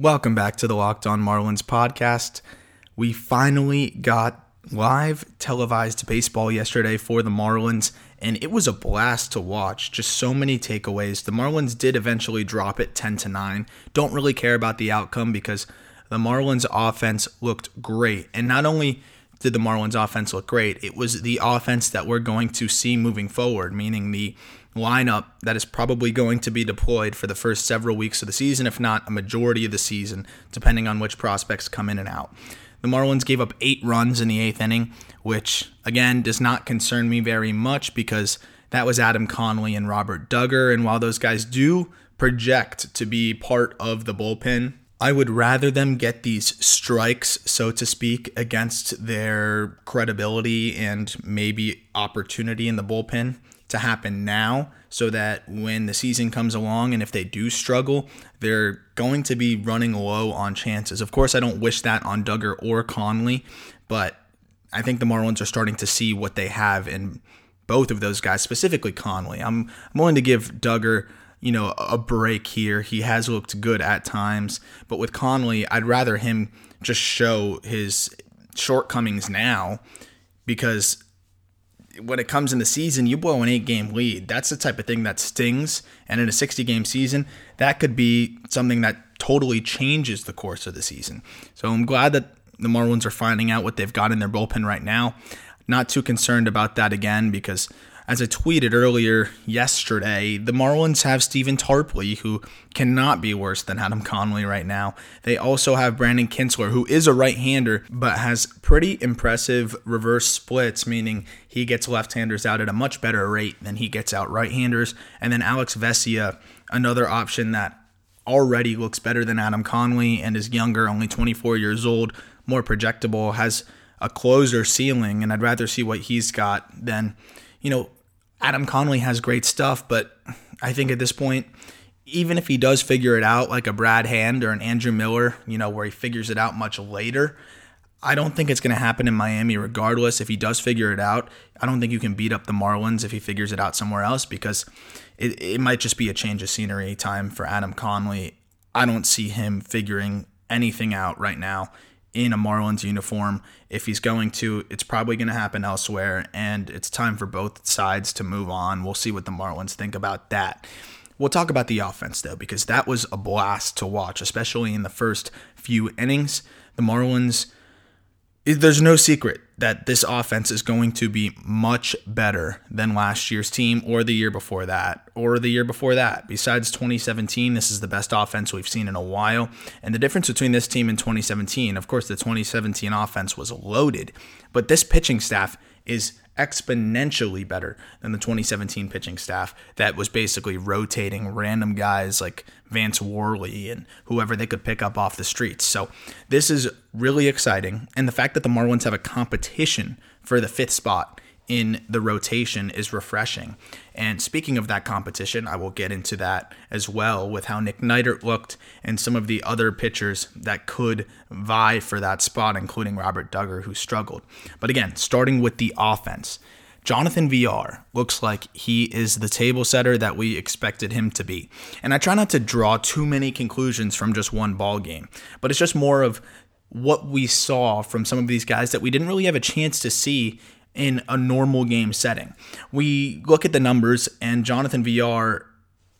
Welcome back to the Locked On Marlins podcast. We finally got live televised baseball yesterday for the Marlins, and it was a blast to watch. Just so many takeaways. The Marlins did eventually drop it 10 to 9. Don't really care about the outcome because the Marlins offense looked great. And not only did the Marlins offense look great, it was the offense that we're going to see moving forward, meaning the lineup that is probably going to be deployed for the first several weeks of the season, if not a majority of the season, depending on which prospects come in and out. The Marlins gave up eight runs in the eighth inning, which again does not concern me very much because that was Adam Conley and Robert Dugger. And while those guys do project to be part of the bullpen, I would rather them get these strikes, so to speak, against their credibility and maybe opportunity in the bullpen to happen now so that when the season comes along and if they do struggle, they're going to be running low on chances. Of course, I don't wish that on Dugger or Conley, but I think the Marlins are starting to see what they have in both of those guys, specifically Conley. I'm, I'm willing to give Dugger, you know, a break here. He has looked good at times, but with Conley, I'd rather him just show his shortcomings now because when it comes in the season, you blow an eight game lead. That's the type of thing that stings. And in a 60 game season, that could be something that totally changes the course of the season. So I'm glad that the Marlins are finding out what they've got in their bullpen right now. Not too concerned about that again because as I tweeted earlier yesterday, the Marlins have Stephen Tarpley, who cannot be worse than Adam Conley right now. They also have Brandon Kintzler, who is a right hander, but has pretty impressive reverse splits, meaning he gets left handers out at a much better rate than he gets out right handers. And then Alex Vesia, another option that already looks better than Adam Conley and is younger, only 24 years old, more projectable, has a closer ceiling, and I'd rather see what he's got than, you know, Adam Conley has great stuff, but I think at this point, even if he does figure it out like a Brad Hand or an Andrew Miller, you know, where he figures it out much later, I don't think it's going to happen in Miami regardless. If he does figure it out, I don't think you can beat up the Marlins if he figures it out somewhere else because it, it might just be a change of scenery time for Adam Conley. I don't see him figuring anything out right now in a Marlins uniform. If he's going to, it's probably going to happen elsewhere, and it's time for both sides to move on. We'll see what the Marlins think about that. We'll talk about the offense, though, because that was a blast to watch, especially in the first few innings. The Marlins there's no secret that this offense is going to be much better than last year's team or the year before that or the year before that. Besides 2017, this is the best offense we've seen in a while. And the difference between this team and 2017, of course, the 2017 offense was loaded, but this pitching staff is exponentially better than the 2017 pitching staff that was basically rotating random guys like Vance Worley and whoever they could pick up off the streets. So this is really exciting. And the fact that the Marlins have a competition for the fifth spot in the rotation is refreshing. And speaking of that competition, I will get into that as well with how Nick Neidert looked and some of the other pitchers that could vie for that spot, including Robert Dugger, who struggled. But again, starting with the offense. Jonathan Villar looks like he is the table setter that we expected him to be. And I try not to draw too many conclusions from just one ball game, but it's just more of what we saw from some of these guys that we didn't really have a chance to see in a normal game setting. We look at the numbers, and Jonathan Villar,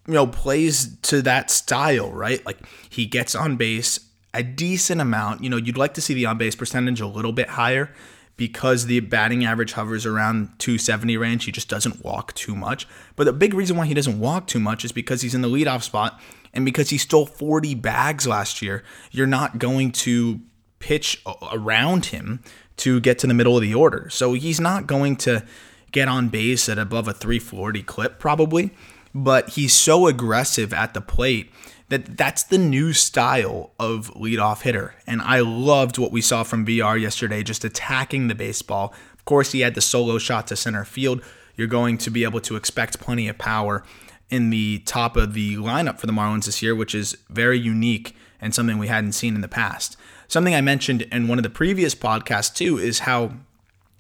you know, plays to that style, right? Like he gets on base a decent amount. You know, you'd like to see the on base percentage a little bit higher because the batting average hovers around 270 range. He just doesn't walk too much. But the big reason why he doesn't walk too much is because he's in the leadoff spot and because he stole 40 bags last year. You're not going to pitch around him to get to the middle of the order. So he's not going to get on base at above a 340 clip probably, but he's so aggressive at the plate that that's the new style of leadoff hitter. And I loved what we saw from Villar yesterday, just attacking the baseball. Of course, he had the solo shot to center field. You're going to be able to expect plenty of power in the top of the lineup for the Marlins this year, which is very unique and something we hadn't seen in the past. Something I mentioned in one of the previous podcasts too is how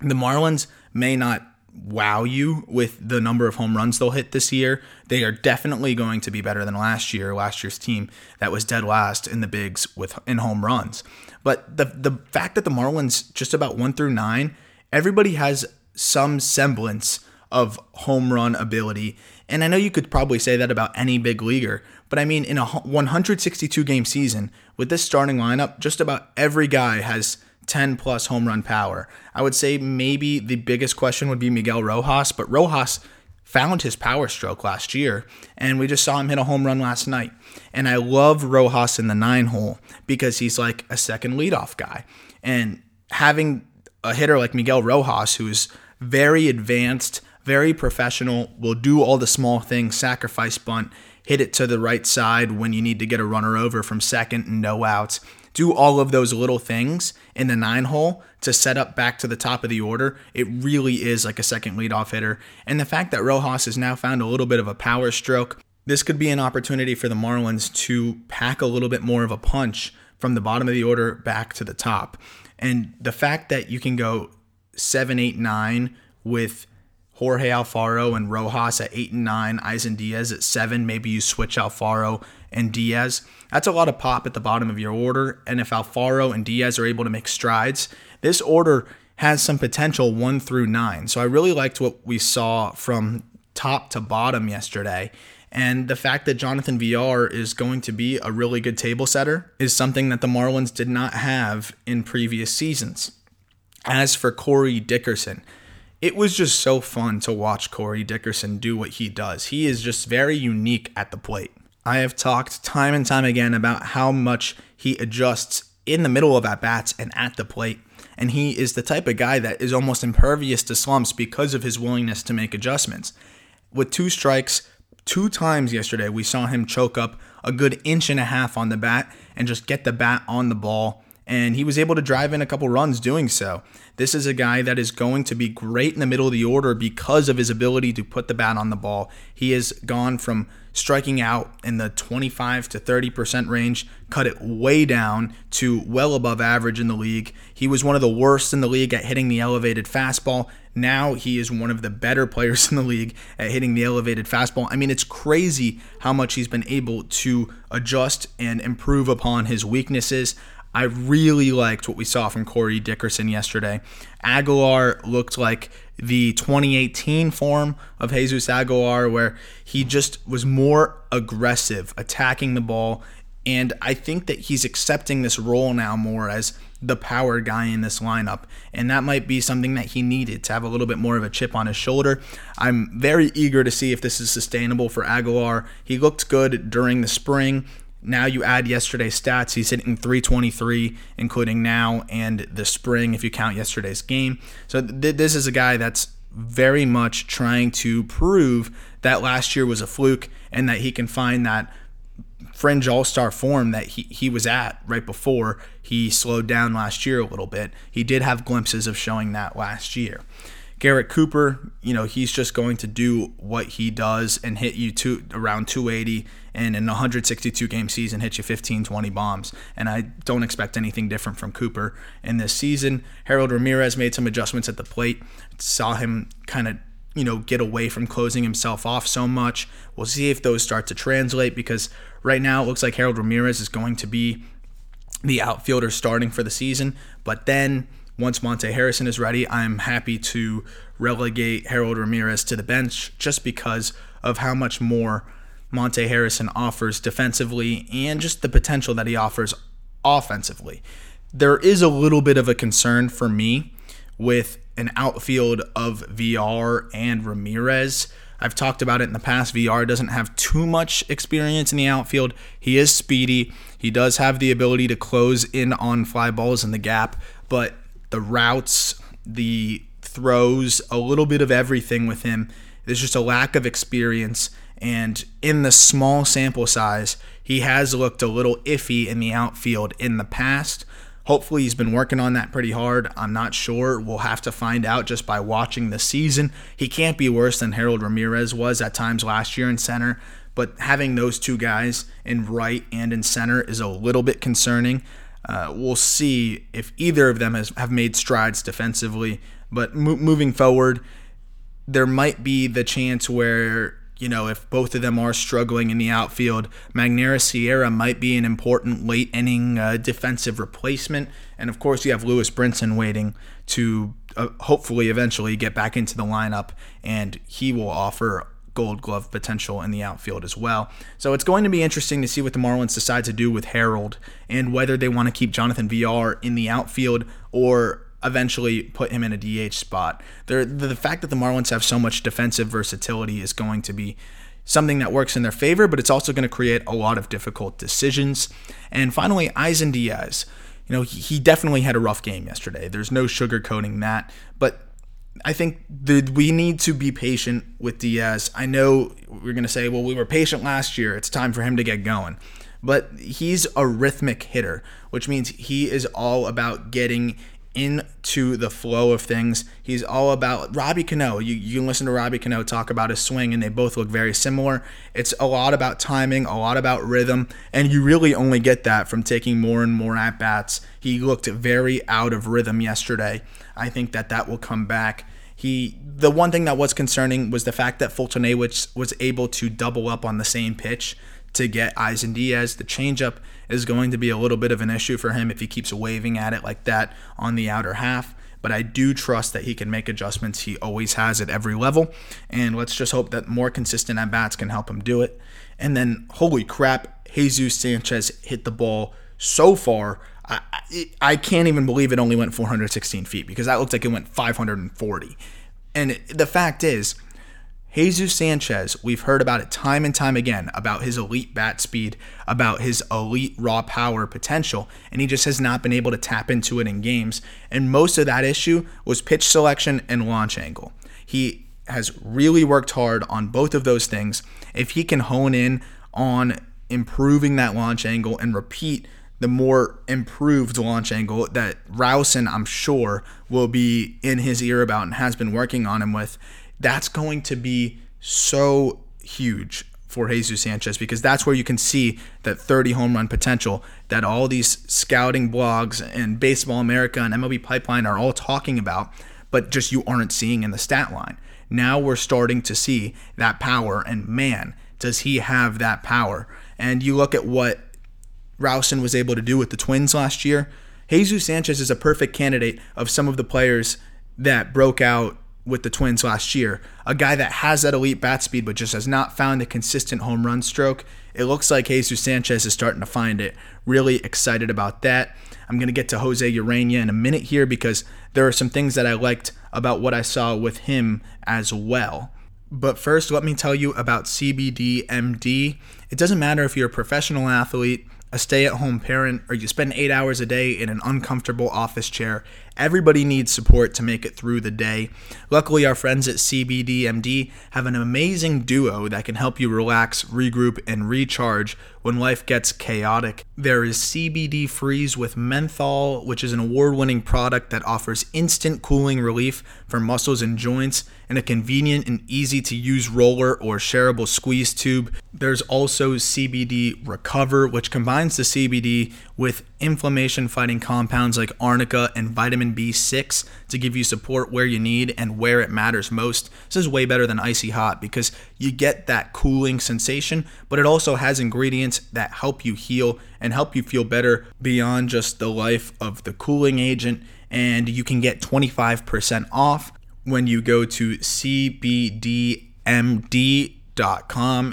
the Marlins may not wow you with the number of home runs they'll hit this year. They are definitely going to be better than last year. Last year's team that was dead last in the bigs with in home runs. But the the fact that the Marlins just about one through nine, everybody has some semblance of home run ability. And I know you could probably say that about any big leaguer, but I mean, in a 162 game season with this starting lineup, just about every guy has 10 plus home run power. I would say maybe the biggest question would be Miguel Rojas, but Rojas found his power stroke last year, and we just saw him hit a home run last night. And I love Rojas in the nine hole because he's like a second leadoff guy. And having a hitter like Miguel Rojas, who's very advanced, very professional, will do all the small things, sacrifice bunt, hit it to the right side when you need to get a runner over from second and no outs. Do all of those little things in the nine hole to set up back to the top of the order. It really is like a second leadoff hitter. And the fact that Rojas has now found a little bit of a power stroke, this could be an opportunity for the Marlins to pack a little bit more of a punch from the bottom of the order back to the top. And the fact that you can go seven, eight, nine with Jorge Alfaro and Rojas at eight and nine, Isan Diaz at seven. Maybe you switch Alfaro and Diaz. That's a lot of pop at the bottom of your order. And if Alfaro and Diaz are able to make strides, this order has some potential one through nine. So I really liked what we saw from top to bottom yesterday. And the fact that Jonathan Villar is going to be a really good table setter is something that the Marlins did not have in previous seasons. As for Corey Dickerson, it was just so fun to watch Corey Dickerson do what he does. He is just very unique at the plate. I have talked time and time again about how much he adjusts in the middle of at bats and at the plate. And he is the type of guy that is almost impervious to slumps because of his willingness to make adjustments. With two strikes, two times yesterday, we saw him choke up a good inch and a half on the bat and just get the bat on the ball and he was able to drive in a couple runs doing so. This is a guy that is going to be great in the middle of the order because of his ability to put the bat on the ball. He has gone from striking out in the 25 to 30% range, cut it way down to well above average in the league. He was one of the worst in the league at hitting the elevated fastball. Now he is one of the better players in the league at hitting the elevated fastball. I mean, it's crazy how much he's been able to adjust and improve upon his weaknesses. I really liked what we saw from Corey Dickerson yesterday. Aguilar looked like the 2018 form of Jesus Aguilar, where he just was more aggressive, attacking the ball. And I think that he's accepting this role now more as the power guy in this lineup. And that might be something that he needed to have a little bit more of a chip on his shoulder. I'm very eager to see if this is sustainable for Aguilar. He looked good during the spring. Now you add yesterday's stats. He's hitting 323, including now and the spring, if you count yesterday's game. So th- this is a guy that's very much trying to prove that last year was a fluke and that he can find that fringe all star form that he, he was at right before he slowed down last year a little bit. He did have glimpses of showing that last year. Garrett Cooper, you know, he's just going to do what he does and hit you to around 280 and in a 162 game season hit you 15 20 bombs and I don't expect anything different from Cooper in this season. Harold Ramirez made some adjustments at the plate. Saw him kind of you know get away from closing himself off so much. We'll see if those start to translate because right now it looks like Harold Ramirez is going to be the outfielder starting for the season, but then once Monte Harrison is ready, I'm happy to relegate Harold Ramirez to the bench just because of how much more Monte Harrison offers defensively and just the potential that he offers offensively. There is a little bit of a concern for me with an outfield of Villar and Ramirez. I've talked about it in the past. Villar doesn't have too much experience in the outfield. He is speedy. He does have the ability to close in on fly balls in the gap, but the routes, the throws, a little bit of everything with him. There's just a lack of experience. And in the small sample size, he has looked a little iffy in the outfield in the past. Hopefully, he's been working on that pretty hard. I'm not sure. We'll have to find out just by watching the season. He can't be worse than Harold Ramirez was at times last year in center, but having those two guys in right and in center is a little bit concerning. Uh, we'll see if either of them has, have made strides defensively. But mo- moving forward, there might be the chance where you know, if both of them are struggling in the outfield, Magneuris Sierra might be an important late inning uh, defensive replacement. And of course, you have Lewis Brinson waiting to uh, hopefully eventually get back into the lineup, and he will offer gold glove potential in the outfield as well. So it's going to be interesting to see what the Marlins decide to do with Harold and whether they want to keep Jonathan Villar in the outfield or eventually put him in a DH spot. the, fact that the Marlins have so much defensive versatility is going to be something that works in their favor, but it's also going to create a lot of difficult decisions. And finally, Isan Diaz. You know, he definitely had a rough game yesterday. There's no sugarcoating that, but I think the, we need to be patient with Diaz. I know we're going to say, well, we were patient last year. It's time for him to get going. But he's a rhythmic hitter, which means he is all about getting into the flow of things. He's all about Robbie Cano. You, you can listen to Robbie Cano talk about his swing, and they both look very similar. It's a lot about timing, a lot about rhythm, and you really only get that from taking more and more at bats. He looked very out of rhythm yesterday. I think that that will come back. He the one thing that was concerning was the fact that Foltynewicz was able to double up on the same pitch to get Isan Diaz. The changeup is going to be a little bit of an issue for him if he keeps waving at it like that on the outer half. But I do trust that he can make adjustments. He always has at every level. And let's just hope that more consistent at bats can help him do it. And then, holy crap, Jesus Sanchez hit the ball so far. I, I can't even believe it only went 416 feet because that looked like it went 540. And the fact is, Jesus Sanchez, we've heard about it time and time again about his elite bat speed, about his elite raw power potential, and he just has not been able to tap into it in games. And most of that issue was pitch selection and launch angle. He has really worked hard on both of those things. If he can hone in on improving that launch angle and repeat the more improved launch angle that Rowson, I'm sure, will be in his ear about and has been working on him with, that's going to be so huge for Jesus Sanchez because that's where you can see that 30 home run potential that all these scouting blogs and Baseball America and MLB Pipeline are all talking about, but just you aren't seeing in the stat line. Now we're starting to see that power, and man, does he have that power. And you look at what Rowson was able to do with the Twins last year. Jesus Sanchez is a perfect candidate of some of the players that broke out with the Twins last year. A guy that has that elite bat speed but just has not found a consistent home run stroke. It looks like Jesus Sanchez is starting to find it. Really excited about that. I'm going to get to Jose Urena in a minute here because there are some things that I liked about what I saw with him as well. But first, let me tell you about CBD MD. It doesn't matter if you're a professional athlete, a stay at home parent, or you spend eight hours a day in an uncomfortable office chair, everybody needs support to make it through the day. Luckily, our friends at CBDMD have an amazing duo that can help you relax, regroup, and recharge when life gets chaotic. There is CBD Freeze with menthol, which is an award winning product that offers instant cooling relief for muscles and joints and a convenient and easy to use roller or shareable squeeze tube. There's also CBD Recover, which combines the CBD with inflammation fighting compounds like arnica and vitamin B6 to give you support where you need and where it matters most. This is way better than icy hot because you get that cooling sensation, but it also has ingredients that help you heal and help you feel better beyond just the life of the cooling agent. And you can get 25% off when you go to cbdmd.com.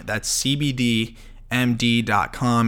That's cbdmd.com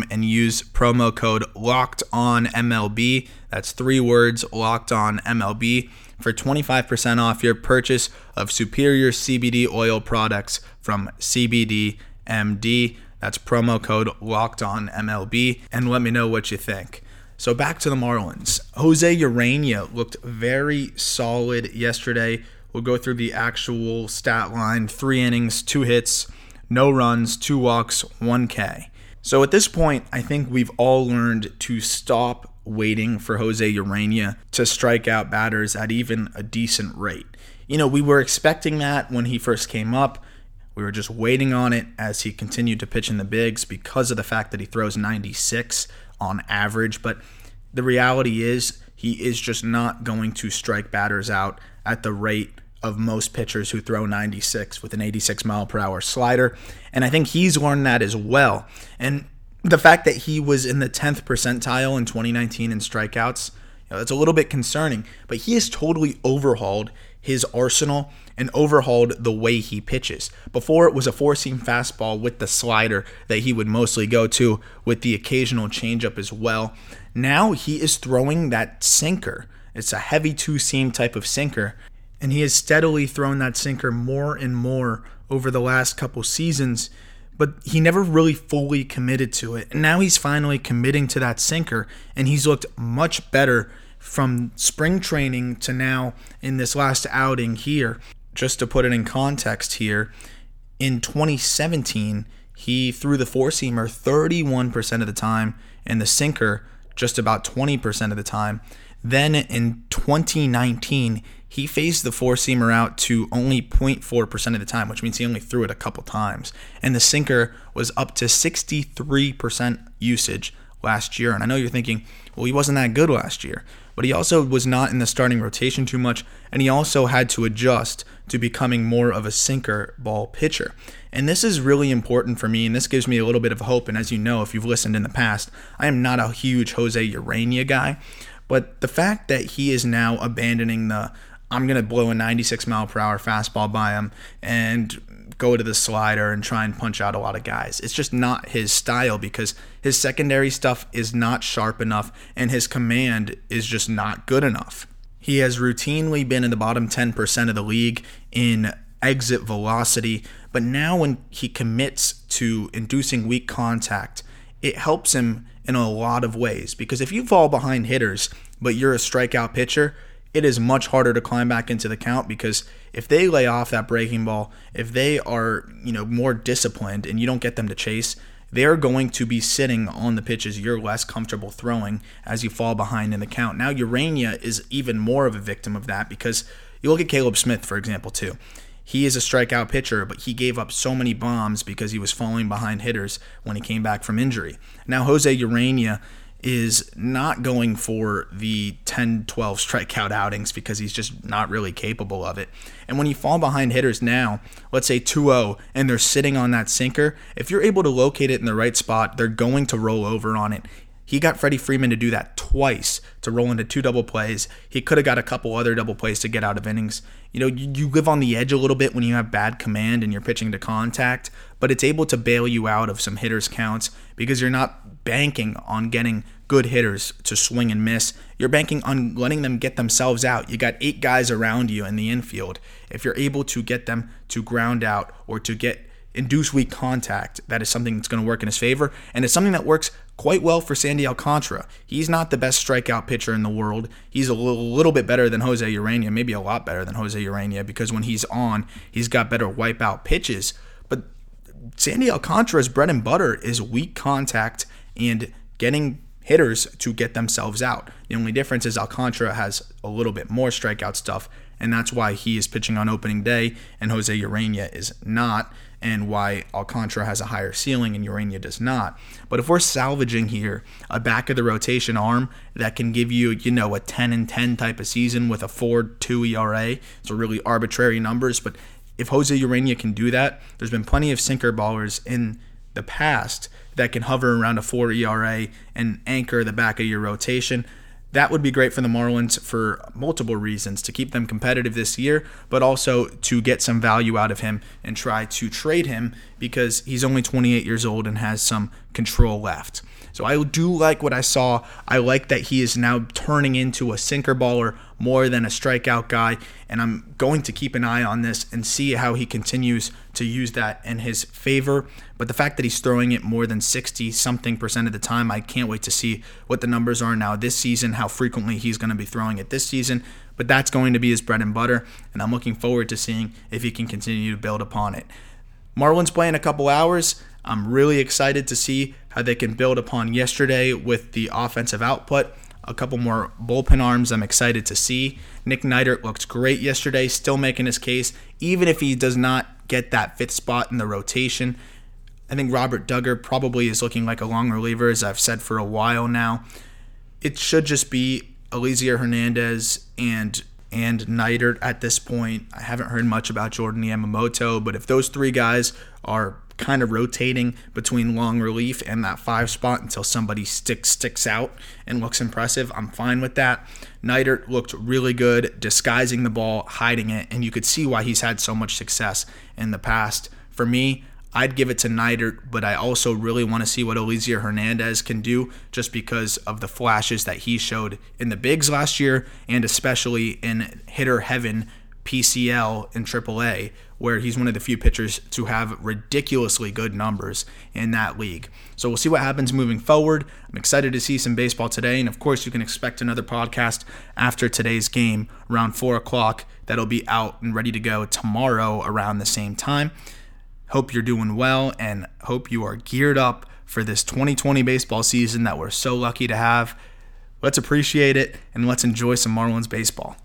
and use promo code locked on MLB. That's three words locked on MLB for 25% off your purchase of superior CBD oil products from CBDMD. That's promo code locked on MLB and let me know what you think. So back to the Marlins. Jose Urena looked very solid yesterday We'll go through the actual stat line three innings, two hits, no runs, two walks, 1K. So at this point, I think we've all learned to stop waiting for Jose Urena to strike out batters at even a decent rate. You know, we were expecting that when he first came up. We were just waiting on it as he continued to pitch in the bigs because of the fact that he throws 96 on average. But the reality is, he is just not going to strike batters out at the rate of most pitchers who throw 96 with an 86 mile per hour slider. And I think he's learned that as well. And the fact that he was in the 10th percentile in 2019 in strikeouts, you know, that's a little bit concerning. But he has totally overhauled his arsenal and overhauled the way he pitches. Before it was a four seam fastball with the slider that he would mostly go to, with the occasional changeup as well. Now he is throwing that sinker. It's a heavy two seam type of sinker. And he has steadily thrown that sinker more and more over the last couple seasons, but he never really fully committed to it. And now he's finally committing to that sinker, and he's looked much better from spring training to now in this last outing here. Just to put it in context here, in 2017, he threw the four seamer 31% of the time and the sinker just about 20% of the time. Then in 2019, he phased the four seamer out to only 0.4% of the time, which means he only threw it a couple times. And the sinker was up to 63% usage last year. And I know you're thinking, well, he wasn't that good last year, but he also was not in the starting rotation too much, and he also had to adjust to becoming more of a sinker ball pitcher. And this is really important for me, and this gives me a little bit of hope. And as you know, if you've listened in the past, I am not a huge Jose Urena guy, but the fact that he is now abandoning the I'm going to blow a 96 mile per hour fastball by him and go to the slider and try and punch out a lot of guys. It's just not his style because his secondary stuff is not sharp enough and his command is just not good enough. He has routinely been in the bottom 10% of the league in exit velocity, but now when he commits to inducing weak contact, it helps him in a lot of ways. Because if you fall behind hitters but you're a strikeout pitcher, it is much harder to climb back into the count because if they lay off that breaking ball, if they are, you know, more disciplined and you don't get them to chase, they're going to be sitting on the pitches you're less comfortable throwing as you fall behind in the count. Now, Urena is even more of a victim of that because you look at Caleb Smith, for example, too. He is a strikeout pitcher, but he gave up so many bombs because he was falling behind hitters when he came back from injury. Now, Jose Urena is not going for the 10 12 strikeout outings because he's just not really capable of it. And when you fall behind hitters now, let's say 2 0, and they're sitting on that sinker, if you're able to locate it in the right spot, they're going to roll over on it. He got Freddie Freeman to do that twice to roll into two double plays. He could have got a couple other double plays to get out of innings. You know, you, you live on the edge a little bit when you have bad command and you're pitching to contact, but it's able to bail you out of some hitters' counts because you're not banking on getting good hitters to swing and miss. You're banking on letting them get themselves out. You got eight guys around you in the infield. If you're able to get them to ground out or to get induce weak contact, that is something that's going to work in his favor. And it's something that works quite well for Sandy Alcantara. He's not the best strikeout pitcher in the world. He's a little, little bit better than Jose Urena, maybe a lot better than Jose Urena, because when he's on, he's got better wipeout pitches. But Sandy Alcantara's bread and butter is weak contact and getting hitters to get themselves out. The only difference is Alcantara has a little bit more strikeout stuff, and that's why he is pitching on opening day and Jose Urena is not and why Alcantara has a higher ceiling and Urena does not. But if we're salvaging here a back of the rotation arm that can give you, you know, a 10 and 10 type of season with a 4-2 ERA, so really arbitrary numbers, but if Jose Urena can do that, there's been plenty of sinker ballers in the past that can hover around a 4 ERA and anchor the back of your rotation. That would be great for the Marlins for multiple reasons to keep them competitive this year, but also to get some value out of him and try to trade him because he's only 28 years old and has some control left. So I do like what I saw. I like that he is now turning into a sinker baller more than a strikeout guy, and I'm going to keep an eye on this and see how he continues to use that in his favor. But the fact that he's throwing it more than 60 something percent of the time, I can't wait to see what the numbers are now this season, how frequently he's going to be throwing it this season. But that's going to be his bread and butter, and I'm looking forward to seeing if he can continue to build upon it. Marlins play in a couple hours. I'm really excited to see how they can build upon yesterday with the offensive output. A couple more bullpen arms I'm excited to see. Nick Neidert looked great yesterday, still making his case, even if he does not get that fifth spot in the rotation. I think Robert Dugger probably is looking like a long reliever, as I've said for a while now. It should just be Elieser Hernandez and and Neidert at this point. I haven't heard much about Jordan Yamamoto, but if those three guys are kind of rotating between long relief and that five spot until somebody sticks sticks out and looks impressive. I'm fine with that. Neidert looked really good disguising the ball, hiding it, and you could see why he's had so much success in the past. For me, I'd give it to Neidert, but I also really want to see what Elieser Hernandez can do just because of the flashes that he showed in the bigs last year and especially in hitter heaven PCL in AAA, where he's one of the few pitchers to have ridiculously good numbers in that league. So we'll see what happens moving forward. I'm excited to see some baseball today, and of course, you can expect another podcast after today's game around 4 o'clock that'll be out and ready to go tomorrow around the same time. Hope you're doing well and hope you are geared up for this 2020 baseball season that we're so lucky to have. Let's appreciate it and let's enjoy some Marlins baseball.